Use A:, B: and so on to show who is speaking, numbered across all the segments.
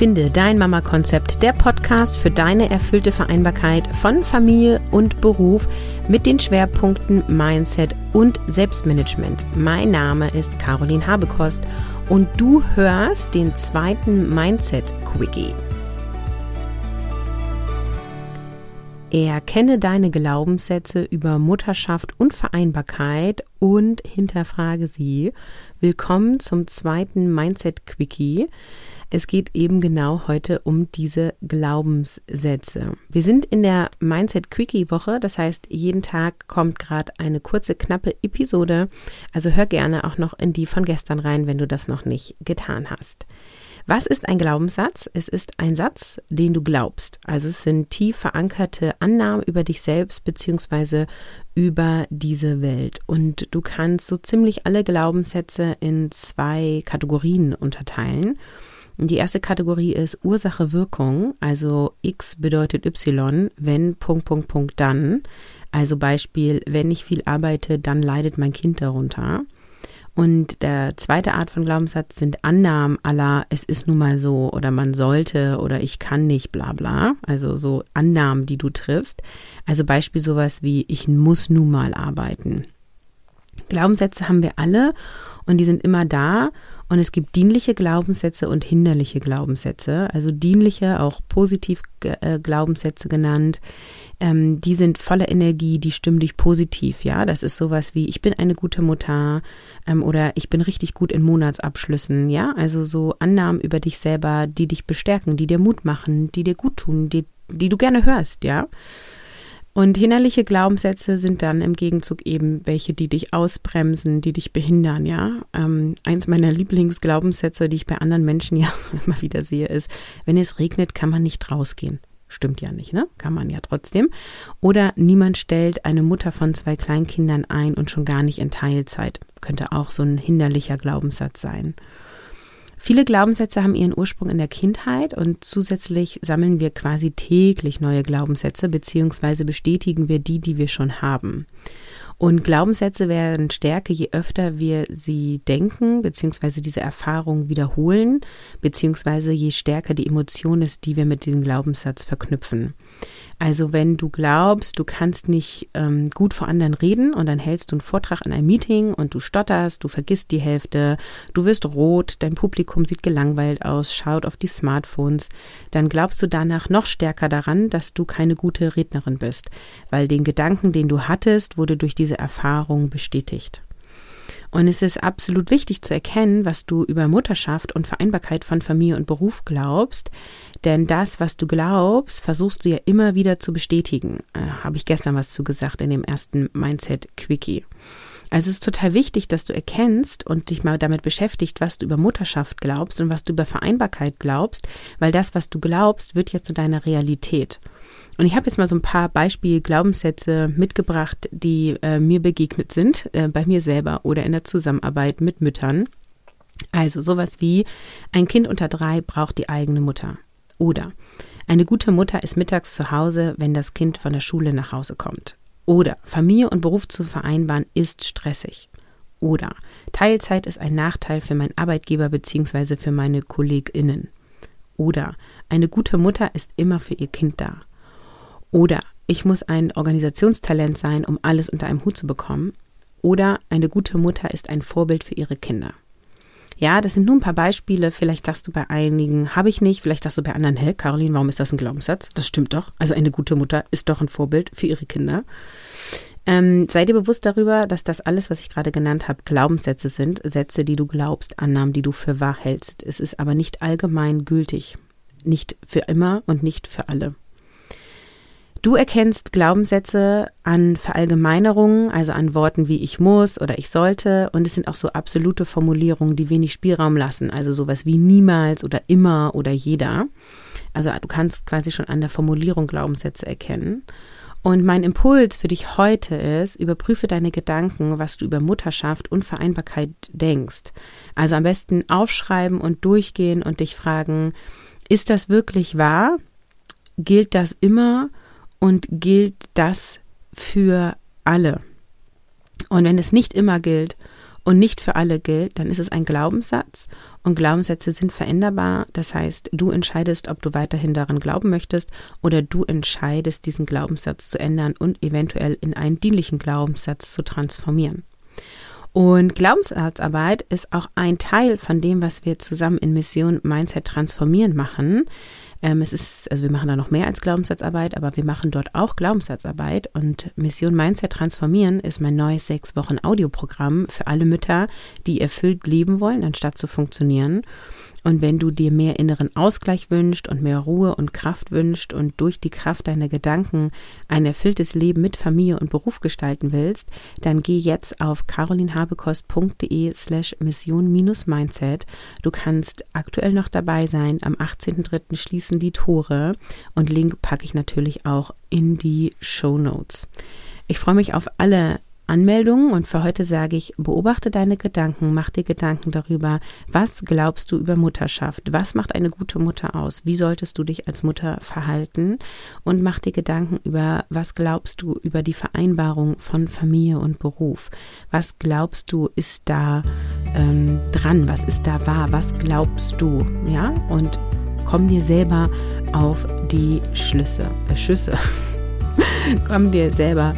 A: Finde dein Mama-Konzept, der Podcast für deine erfüllte Vereinbarkeit von Familie und Beruf mit den Schwerpunkten Mindset und Selbstmanagement. Mein Name ist Caroline Habekost und du hörst den zweiten Mindset-Quickie. Erkenne deine Glaubenssätze über Mutterschaft und Vereinbarkeit und hinterfrage sie. Willkommen zum zweiten Mindset-Quickie. Es geht eben genau heute um diese Glaubenssätze. Wir sind in der Mindset Quickie Woche, das heißt, jeden Tag kommt gerade eine kurze, knappe Episode. Also hör gerne auch noch in die von gestern rein, wenn du das noch nicht getan hast. Was ist ein Glaubenssatz? Es ist ein Satz, den du glaubst. Also es sind tief verankerte Annahmen über dich selbst beziehungsweise über diese Welt. Und du kannst so ziemlich alle Glaubenssätze in zwei Kategorien unterteilen. Die erste Kategorie ist Ursache-Wirkung, also X bedeutet Y, wenn Punkt, Punkt, Punkt, dann. Also Beispiel, wenn ich viel arbeite, dann leidet mein Kind darunter. Und der zweite Art von Glaubenssatz sind Annahmen aller, es ist nun mal so oder man sollte oder ich kann nicht, bla bla. Also so Annahmen, die du triffst. Also Beispiel sowas wie, ich muss nun mal arbeiten. Glaubenssätze haben wir alle und die sind immer da und es gibt dienliche Glaubenssätze und hinderliche Glaubenssätze. Also dienliche, auch positiv äh, Glaubenssätze genannt. Ähm, die sind voller Energie, die stimmen dich positiv. Ja, das ist sowas wie ich bin eine gute Mutter ähm, oder ich bin richtig gut in Monatsabschlüssen. Ja, also so Annahmen über dich selber, die dich bestärken, die dir Mut machen, die dir gut tun, die, die du gerne hörst. Ja. Und hinderliche Glaubenssätze sind dann im Gegenzug eben welche, die dich ausbremsen, die dich behindern, ja. Ähm, eins meiner Lieblingsglaubenssätze, die ich bei anderen Menschen ja immer wieder sehe, ist, wenn es regnet, kann man nicht rausgehen. Stimmt ja nicht, ne? Kann man ja trotzdem. Oder niemand stellt eine Mutter von zwei Kleinkindern ein und schon gar nicht in Teilzeit. Könnte auch so ein hinderlicher Glaubenssatz sein. Viele Glaubenssätze haben ihren Ursprung in der Kindheit und zusätzlich sammeln wir quasi täglich neue Glaubenssätze beziehungsweise bestätigen wir die, die wir schon haben. Und Glaubenssätze werden stärker, je öfter wir sie denken, beziehungsweise diese Erfahrung wiederholen, beziehungsweise je stärker die Emotion ist, die wir mit diesem Glaubenssatz verknüpfen. Also wenn du glaubst, du kannst nicht ähm, gut vor anderen reden und dann hältst du einen Vortrag in einem Meeting und du stotterst, du vergisst die Hälfte, du wirst rot, dein Publikum sieht gelangweilt aus, schaut auf die Smartphones, dann glaubst du danach noch stärker daran, dass du keine gute Rednerin bist, weil den Gedanken, den du hattest, wurde durch diese Erfahrung bestätigt. Und es ist absolut wichtig zu erkennen, was du über Mutterschaft und Vereinbarkeit von Familie und Beruf glaubst. Denn das, was du glaubst, versuchst du ja immer wieder zu bestätigen. Äh, Habe ich gestern was zu gesagt in dem ersten Mindset-Quickie. Also es ist total wichtig, dass du erkennst und dich mal damit beschäftigt, was du über Mutterschaft glaubst und was du über Vereinbarkeit glaubst, weil das, was du glaubst, wird ja zu deiner Realität. Und ich habe jetzt mal so ein paar Beispiel-Glaubenssätze mitgebracht, die äh, mir begegnet sind, äh, bei mir selber oder in der Zusammenarbeit mit Müttern. Also sowas wie, ein Kind unter drei braucht die eigene Mutter. Oder eine gute Mutter ist mittags zu Hause, wenn das Kind von der Schule nach Hause kommt. Oder Familie und Beruf zu vereinbaren ist stressig. Oder Teilzeit ist ein Nachteil für meinen Arbeitgeber bzw. für meine KollegInnen. Oder eine gute Mutter ist immer für ihr Kind da. Oder ich muss ein Organisationstalent sein, um alles unter einem Hut zu bekommen. Oder eine gute Mutter ist ein Vorbild für ihre Kinder. Ja, das sind nur ein paar Beispiele. Vielleicht sagst du bei einigen, habe ich nicht. Vielleicht sagst du bei anderen, hä, Caroline, warum ist das ein Glaubenssatz? Das stimmt doch. Also eine gute Mutter ist doch ein Vorbild für ihre Kinder. Ähm, sei dir bewusst darüber, dass das alles, was ich gerade genannt habe, Glaubenssätze sind. Sätze, die du glaubst, Annahmen, die du für wahr hältst. Es ist aber nicht allgemein gültig. Nicht für immer und nicht für alle. Du erkennst Glaubenssätze an Verallgemeinerungen, also an Worten wie ich muss oder ich sollte. Und es sind auch so absolute Formulierungen, die wenig Spielraum lassen. Also sowas wie niemals oder immer oder jeder. Also du kannst quasi schon an der Formulierung Glaubenssätze erkennen. Und mein Impuls für dich heute ist, überprüfe deine Gedanken, was du über Mutterschaft und Vereinbarkeit denkst. Also am besten aufschreiben und durchgehen und dich fragen, ist das wirklich wahr? Gilt das immer? Und gilt das für alle. Und wenn es nicht immer gilt und nicht für alle gilt, dann ist es ein Glaubenssatz und Glaubenssätze sind veränderbar. Das heißt, du entscheidest, ob du weiterhin daran glauben möchtest oder du entscheidest, diesen Glaubenssatz zu ändern und eventuell in einen dienlichen Glaubenssatz zu transformieren. Und Glaubenssatzarbeit ist auch ein Teil von dem, was wir zusammen in Mission Mindset transformieren machen. Ähm, es ist, also wir machen da noch mehr als Glaubenssatzarbeit, aber wir machen dort auch Glaubenssatzarbeit. Und Mission Mindset Transformieren ist mein neues sechs Wochen Audioprogramm für alle Mütter, die erfüllt leben wollen, anstatt zu funktionieren. Und wenn du dir mehr inneren Ausgleich wünscht und mehr Ruhe und Kraft wünscht und durch die Kraft deiner Gedanken ein erfülltes Leben mit Familie und Beruf gestalten willst, dann geh jetzt auf carolinhabekost.de slash mission-mindset. Du kannst aktuell noch dabei sein. Am 18.03. schließen die Tore und Link packe ich natürlich auch in die Show Notes. Ich freue mich auf alle Anmeldungen und für heute sage ich, beobachte deine Gedanken, mach dir Gedanken darüber, was glaubst du über Mutterschaft, was macht eine gute Mutter aus, wie solltest du dich als Mutter verhalten? Und mach dir Gedanken über, was glaubst du über die Vereinbarung von Familie und Beruf, was glaubst du ist da ähm, dran, was ist da wahr, was glaubst du, ja, und komm dir selber auf die Schlüsse, äh, Schüsse. komm dir selber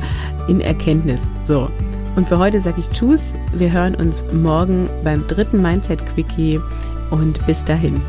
A: in Erkenntnis. So. Und für heute sage ich Tschüss. Wir hören uns morgen beim dritten Mindset Quickie und bis dahin.